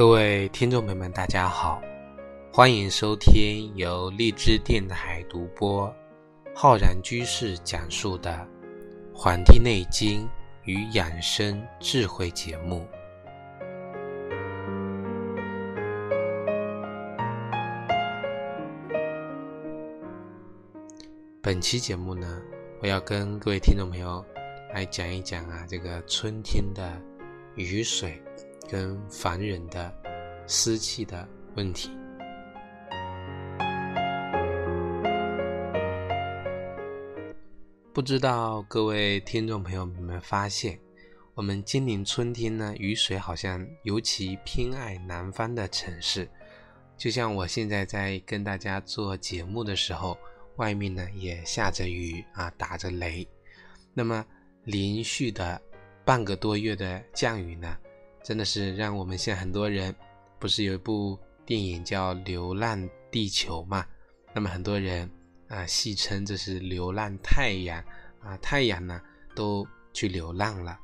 各位听众朋友们，大家好，欢迎收听由荔枝电台独播、浩然居士讲述的《黄帝内经与养生智慧》节目。本期节目呢，我要跟各位听众朋友来讲一讲啊，这个春天的雨水。跟烦人的湿气的问题，不知道各位听众朋友有没有发现，我们今年春天呢，雨水好像尤其偏爱南方的城市。就像我现在在跟大家做节目的时候，外面呢也下着雨啊，打着雷。那么连续的半个多月的降雨呢？真的是让我们现在很多人，不是有一部电影叫《流浪地球》嘛？那么很多人啊戏称这是流浪太阳啊，太阳呢都去流浪了。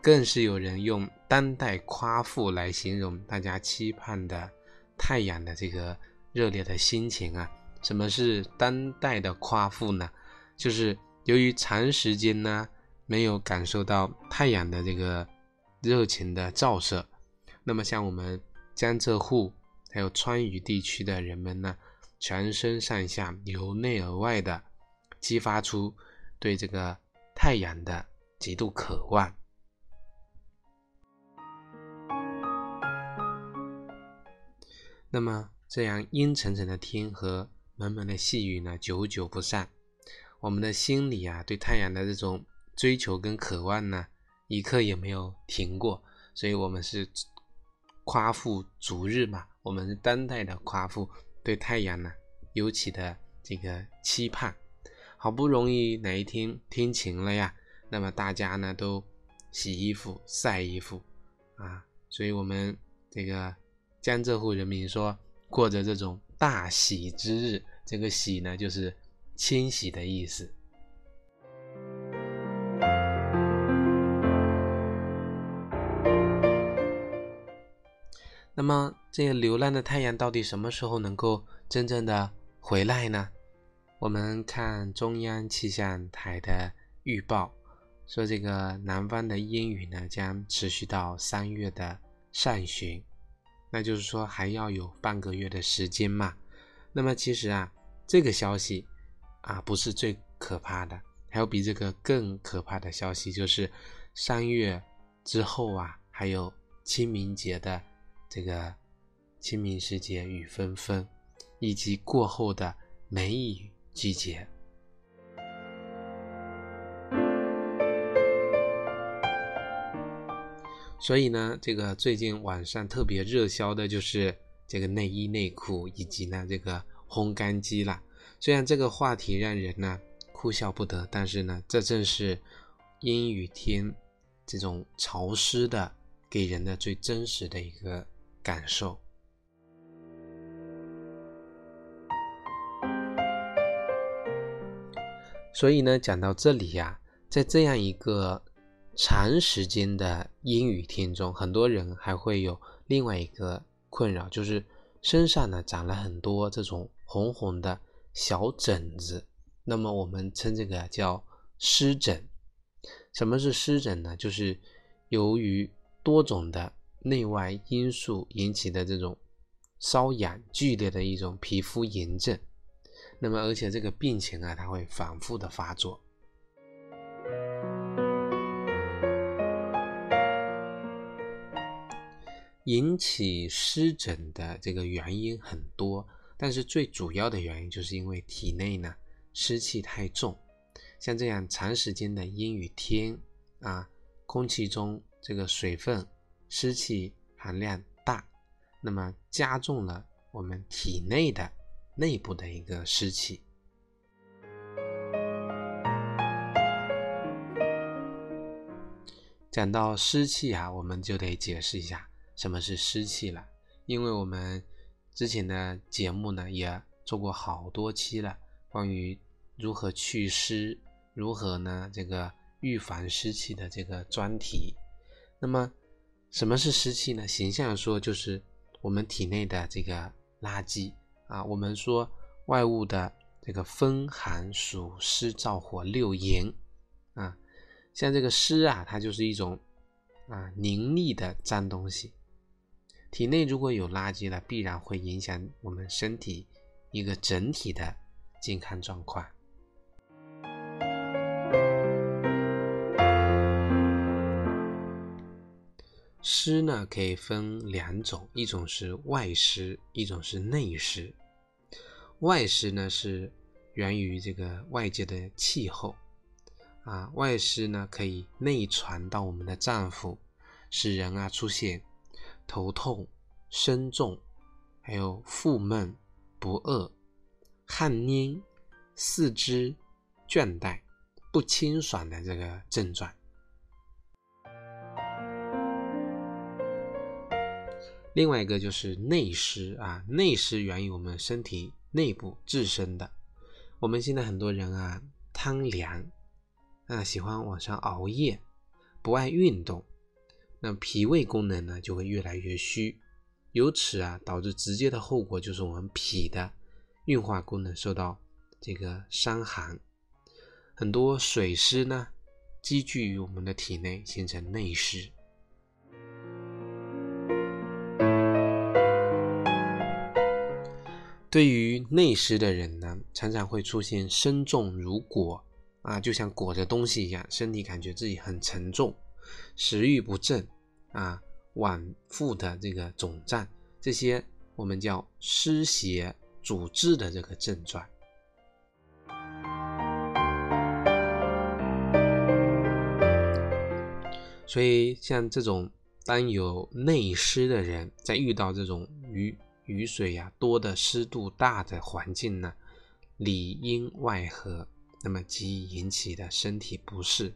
更是有人用当代夸父来形容大家期盼的太阳的这个热烈的心情啊。什么是当代的夸父呢？就是由于长时间呢没有感受到太阳的这个。热情的照射，那么像我们江浙沪还有川渝地区的人们呢，全身上下由内而外的激发出对这个太阳的极度渴望。那么这样阴沉沉的天和蒙蒙的细雨呢，久久不散，我们的心里啊，对太阳的这种追求跟渴望呢。一刻也没有停过，所以我们是夸父逐日嘛。我们是当代的夸父，对太阳呢尤其的这个期盼。好不容易哪一天天晴了呀，那么大家呢都洗衣服、晒衣服啊。所以我们这个江浙沪人民说过着这种大喜之日，这个喜呢就是迁徙的意思。那么，这个流浪的太阳到底什么时候能够真正的回来呢？我们看中央气象台的预报，说这个南方的阴雨呢将持续到三月的上旬，那就是说还要有半个月的时间嘛。那么其实啊，这个消息啊不是最可怕的，还有比这个更可怕的消息，就是三月之后啊，还有清明节的。这个清明时节雨纷纷，以及过后的梅雨季节。所以呢，这个最近网上特别热销的就是这个内衣内裤以及呢这个烘干机了。虽然这个话题让人呢哭笑不得，但是呢，这正是阴雨天这种潮湿的给人的最真实的一个。感受，所以呢，讲到这里呀，在这样一个长时间的阴雨天中，很多人还会有另外一个困扰，就是身上呢长了很多这种红红的小疹子。那么我们称这个叫湿疹。什么是湿疹呢？就是由于多种的。内外因素引起的这种瘙痒剧烈的一种皮肤炎症，那么而且这个病情啊，它会反复的发作。引起湿疹的这个原因很多，但是最主要的原因就是因为体内呢湿气太重，像这样长时间的阴雨天啊，空气中这个水分。湿气含量大，那么加重了我们体内的内部的一个湿气。讲到湿气啊，我们就得解释一下什么是湿气了，因为我们之前的节目呢也做过好多期了，关于如何祛湿、如何呢这个预防湿气的这个专题，那么。什么是湿气呢？形象说，就是我们体内的这个垃圾啊。我们说外物的这个风寒暑湿燥火六淫啊，像这个湿啊，它就是一种啊凝腻的脏东西。体内如果有垃圾了，必然会影响我们身体一个整体的健康状况。湿呢可以分两种，一种是外湿，一种是内湿。外湿呢是源于这个外界的气候啊，外湿呢可以内传到我们的脏腑，使人啊出现头痛、身重，还有腹闷、不饿、汗黏、四肢倦怠、不清爽的这个症状。另外一个就是内湿啊，内湿源于我们身体内部自身的。我们现在很多人啊，贪凉，啊喜欢晚上熬夜，不爱运动，那脾胃功能呢就会越来越虚，由此啊导致直接的后果就是我们脾的运化功能受到这个伤寒，很多水湿呢积聚于我们的体内，形成内湿。对于内湿的人呢，常常会出现身重如裹啊，就像裹着东西一样，身体感觉自己很沉重，食欲不振啊，脘腹的这个肿胀，这些我们叫湿邪阻滞的这个症状。所以像这种当有内湿的人，在遇到这种雨。雨水呀多的湿度大的环境呢，里阴外合，那么即引起的身体不适。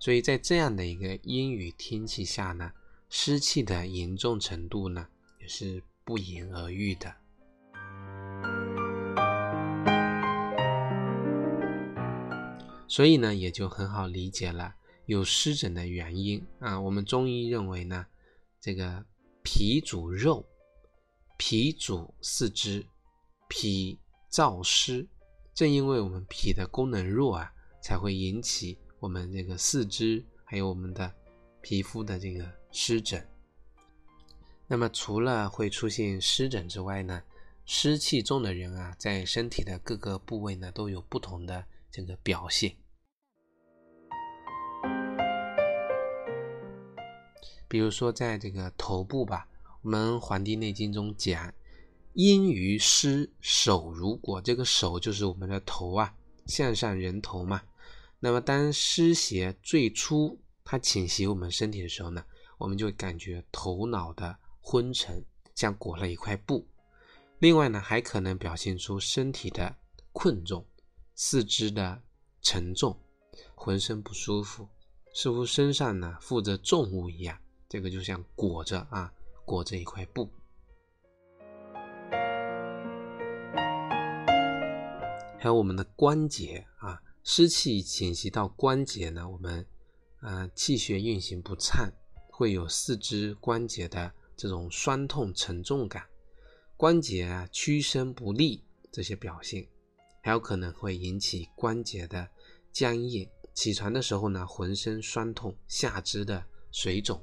所以在这样的一个阴雨天气下呢，湿气的严重程度呢，也是不言而喻的。所以呢，也就很好理解了有湿疹的原因啊。我们中医认为呢，这个脾主肉。脾主四肢，脾燥湿，正因为我们脾的功能弱啊，才会引起我们这个四肢还有我们的皮肤的这个湿疹。那么除了会出现湿疹之外呢，湿气重的人啊，在身体的各个部位呢都有不同的这个表现。比如说在这个头部吧。我们《黄帝内经》中讲：“阴于湿，手如裹。”这个手就是我们的头啊，向上人头嘛。那么当湿邪最初它侵袭我们身体的时候呢，我们就感觉头脑的昏沉，像裹了一块布。另外呢，还可能表现出身体的困重、四肢的沉重、浑身不舒服，似乎身上呢负着重物一样。这个就像裹着啊。裹着一块布，还有我们的关节啊，湿气侵袭到关节呢，我们呃气血运行不畅，会有四肢关节的这种酸痛沉重感，关节啊屈伸不利这些表现，还有可能会引起关节的僵硬，起床的时候呢浑身酸痛，下肢的水肿。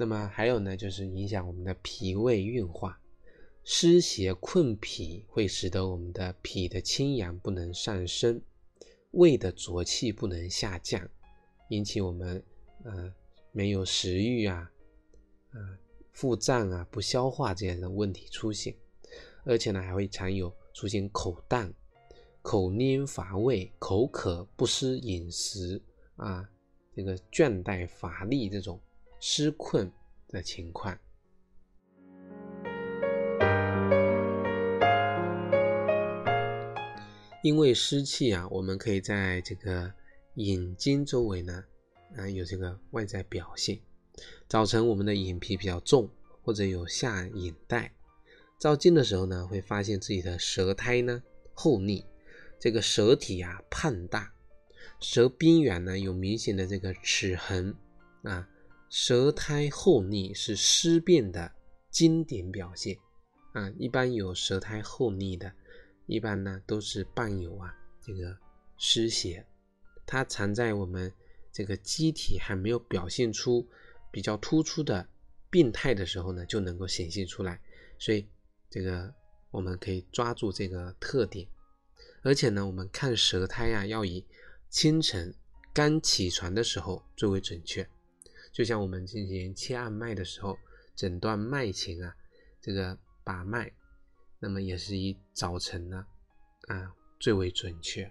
那么还有呢，就是影响我们的脾胃运化，湿邪困脾，会使得我们的脾的清阳不能上升，胃的浊气不能下降，引起我们呃没有食欲啊，呃腹胀啊、不消化这样的问题出现，而且呢还会常有出现口淡、口黏乏味、口渴不思饮食啊，这个倦怠乏力这种。湿困的情况，因为湿气啊，我们可以在这个眼睛周围呢，啊有这个外在表现。早晨我们的眼皮比较重，或者有下眼袋，照镜的时候呢，会发现自己的舌苔呢厚腻，这个舌体啊胖大，舌边缘呢有明显的这个齿痕啊，舌苔厚腻是湿变的经典表现啊。一般有舌苔厚腻的，一般呢都是伴有啊这个湿邪，它藏在我们这个机体还没有表现出比较突出的病态的时候呢，就能够显现出来。所以这个我们可以抓住这个特点，而且呢，我们看舌苔呀，要以清晨刚起床的时候最为准确，就像我们进行切按脉的时候，诊断脉情啊，这个把脉，那么也是以早晨呢啊最为准确。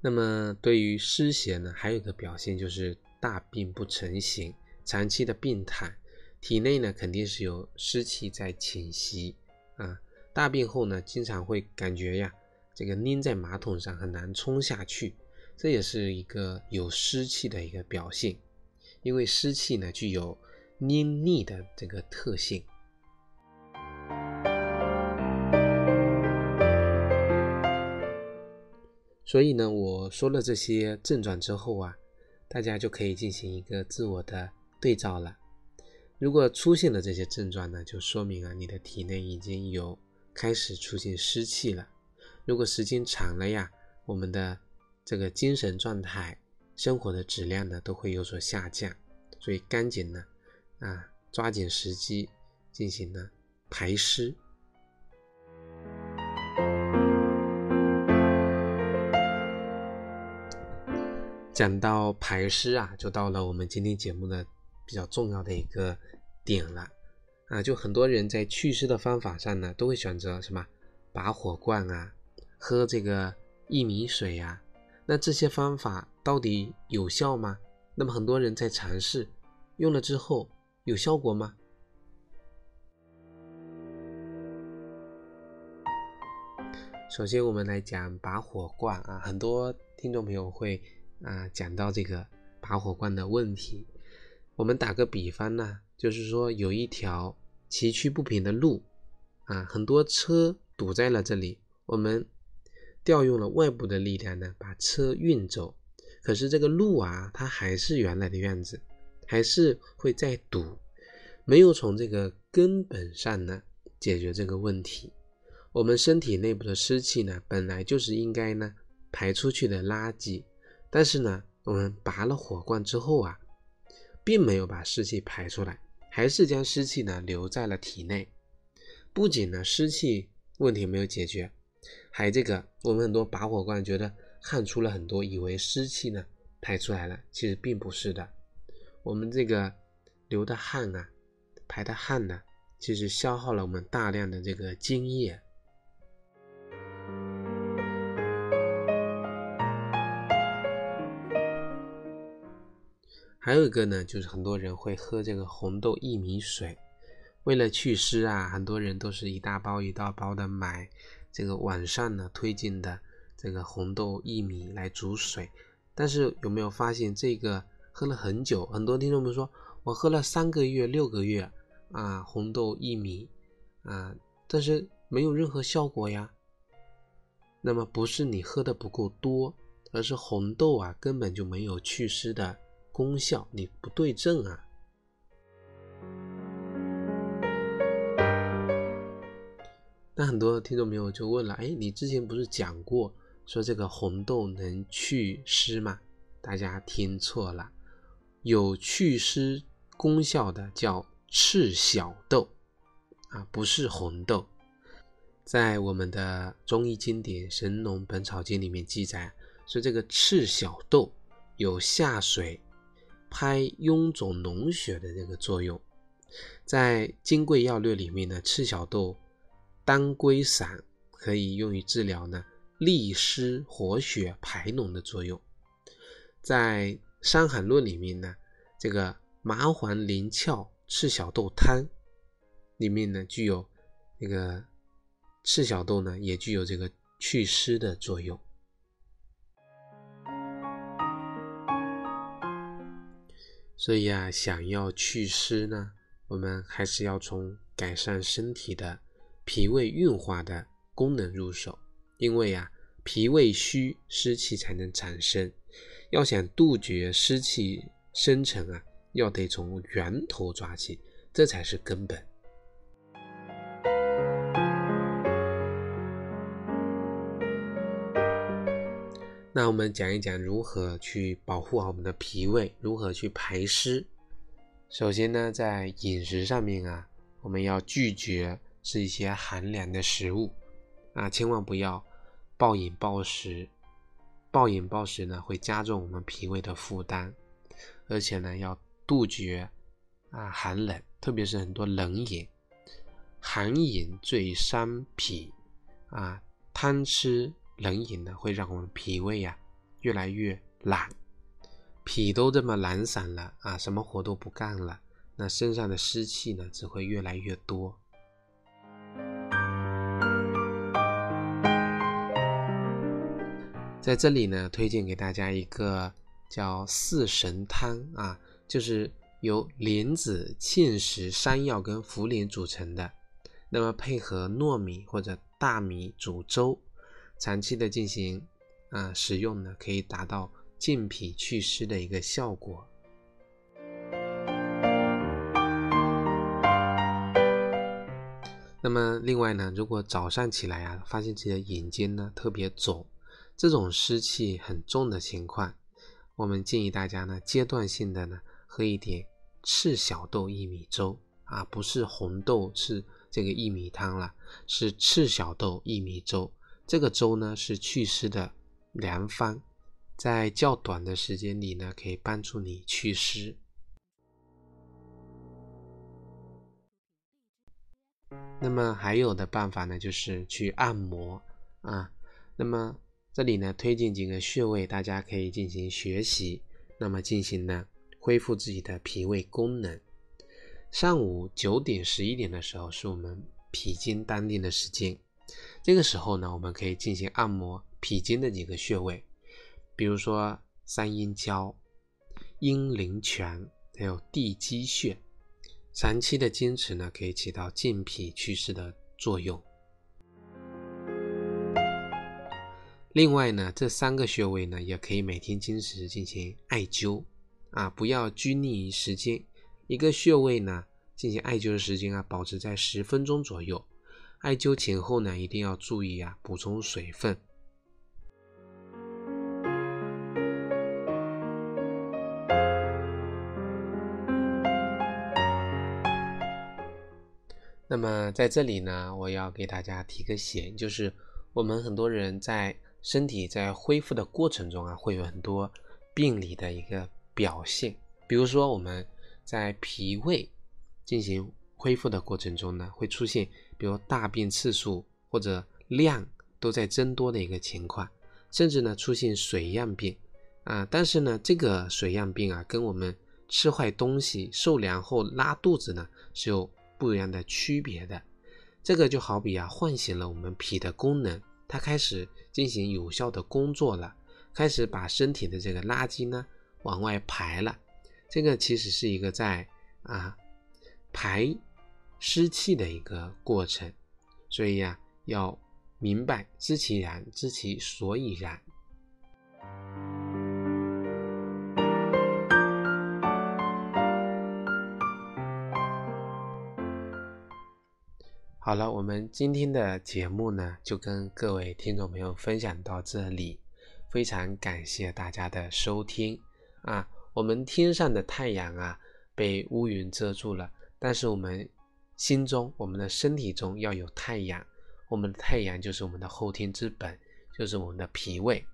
那么对于湿邪呢，还有一个表现就是大病不成形，长期的病态。体内呢肯定是有湿气在侵袭啊，大病后呢经常会感觉呀，这个粘在马桶上很难冲下去，这也是一个有湿气的一个表现，因为湿气呢具有黏腻的这个特性。所以呢，我说了这些症状之后啊，大家就可以进行一个自我的对照了。如果出现了这些症状呢，就说明啊，你的体内已经有开始出现湿气了。如果时间长了呀，我们的这个精神状态、生活的质量呢，都会有所下降。所以赶紧呢，啊，抓紧时机进行呢排湿。讲到排湿啊，就到了我们今天节目的比较重要的一个。点了啊，就很多人在祛湿的方法上呢，都会选择什么拔火罐啊，喝这个薏米水呀。那这些方法到底有效吗？那么很多人在尝试用了之后有效果吗？首先我们来讲拔火罐啊，很多听众朋友会啊讲到这个拔火罐的问题。我们打个比方呢。就是说，有一条崎岖不平的路，啊，很多车堵在了这里。我们调用了外部的力量呢，把车运走。可是这个路啊，它还是原来的样子，还是会再堵，没有从这个根本上呢解决这个问题。我们身体内部的湿气呢，本来就是应该呢排出去的垃圾，但是呢，我们拔了火罐之后啊，并没有把湿气排出来。还是将湿气呢留在了体内，不仅呢湿气问题没有解决，还有这个我们很多拔火罐觉得汗出了很多，以为湿气呢排出来了，其实并不是的。我们这个流的汗啊，排的汗呢，其实消耗了我们大量的这个津液。还有一个呢，就是很多人会喝这个红豆薏米水，为了祛湿啊，很多人都是一大包一大包的买这个网上呢推荐的这个红豆薏米来煮水。但是有没有发现这个喝了很久？很多听众们说我喝了三个月、六个月啊，红豆薏米啊，但是没有任何效果呀。那么不是你喝的不够多，而是红豆啊根本就没有祛湿的。功效你不对症啊？那很多听众朋友就问了：哎，你之前不是讲过说这个红豆能祛湿吗？大家听错了，有祛湿功效的叫赤小豆啊，不是红豆。在我们的中医经典《神农本草经》里面记载，说这个赤小豆有下水。拍臃肿脓血的这个作用，在《金匮要略》里面呢，赤小豆当归散可以用于治疗呢利湿活血排脓的作用。在《伤寒论》里面呢，这个麻黄连翘赤小豆汤里面呢，具有这个赤小豆呢，也具有这个祛湿的作用。所以啊，想要祛湿呢，我们还是要从改善身体的脾胃运化的功能入手，因为啊，脾胃虚，湿气才能产生。要想杜绝湿气生成啊，要得从源头抓起，这才是根本。那我们讲一讲如何去保护好我们的脾胃，如何去排湿。首先呢，在饮食上面啊，我们要拒绝吃一些寒凉的食物啊，千万不要暴饮暴食。暴饮暴食呢，会加重我们脾胃的负担，而且呢，要杜绝啊寒冷，特别是很多冷饮，寒饮最伤脾啊，贪吃。冷饮呢，会让我们脾胃呀越来越懒，脾都这么懒散了啊，什么活都不干了，那身上的湿气呢，只会越来越多。在这里呢，推荐给大家一个叫四神汤啊，就是由莲子、芡实、山药跟茯苓组成的，那么配合糯米或者大米煮粥。长期的进行啊使用呢，可以达到健脾祛湿的一个效果。那么另外呢，如果早上起来啊，发现自己的眼睛呢特别肿，这种湿气很重的情况，我们建议大家呢阶段性的呢喝一点赤小豆薏米粥啊，不是红豆是这个薏米汤了，是赤小豆薏米粥。这个粥呢是祛湿的良方，在较短的时间里呢，可以帮助你祛湿。那么还有的办法呢，就是去按摩啊。那么这里呢，推荐几个穴位，大家可以进行学习。那么进行呢，恢复自己的脾胃功能。上午九点、十一点的时候，是我们脾经当令的时间。这个时候呢，我们可以进行按摩脾经的几个穴位，比如说三阴交、阴陵泉，还有地基穴。长期的坚持呢，可以起到健脾祛湿的作用。另外呢，这三个穴位呢，也可以每天坚持进行艾灸啊，不要拘泥于时间。一个穴位呢，进行艾灸的时间啊，保持在十分钟左右。艾灸前后呢，一定要注意啊，补充水分。那么在这里呢，我要给大家提个醒，就是我们很多人在身体在恢复的过程中啊，会有很多病理的一个表现，比如说我们在脾胃进行恢复的过程中呢，会出现。比如大便次数或者量都在增多的一个情况，甚至呢出现水样病啊，但是呢这个水样病啊跟我们吃坏东西受凉后拉肚子呢是有不一样的区别的。这个就好比啊唤醒了我们脾的功能，它开始进行有效的工作了，开始把身体的这个垃圾呢往外排了。这个其实是一个在啊排。湿气的一个过程，所以呀，要明白知其然，知其所以然。好了，我们今天的节目呢，就跟各位听众朋友分享到这里，非常感谢大家的收听啊！我们天上的太阳啊，被乌云遮住了，但是我们。心中，我们的身体中要有太阳，我们的太阳就是我们的后天之本，就是我们的脾胃，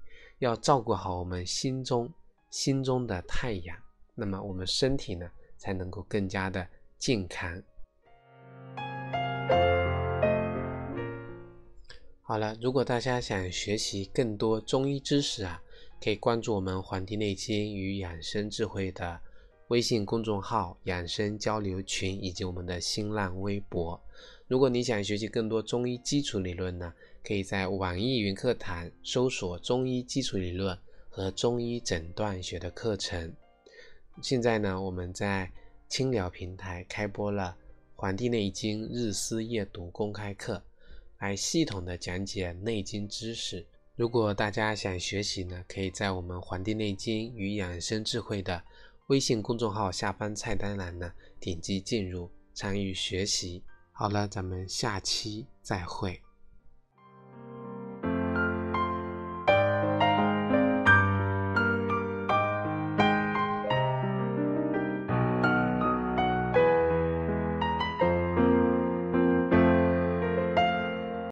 要照顾好我们心中心中的太阳，那么我们身体呢才能够更加的健康。好了，如果大家想学习更多中医知识啊，可以关注我们《黄帝内经与养生智慧》的。微信公众号、养生交流群以及我们的新浪微博。如果你想学习更多中医基础理论呢，可以在网易云课堂搜索“中医基础理论”和“中医诊断学”的课程。现在呢，我们在青聊平台开播了《黄帝内经日思夜读公开课，来系统的讲解内经知识。如果大家想学习呢，可以在我们《黄帝内经与养生智慧》的微信公众号下方菜单栏呢，点击进入参与学习。好了，咱们下期再会。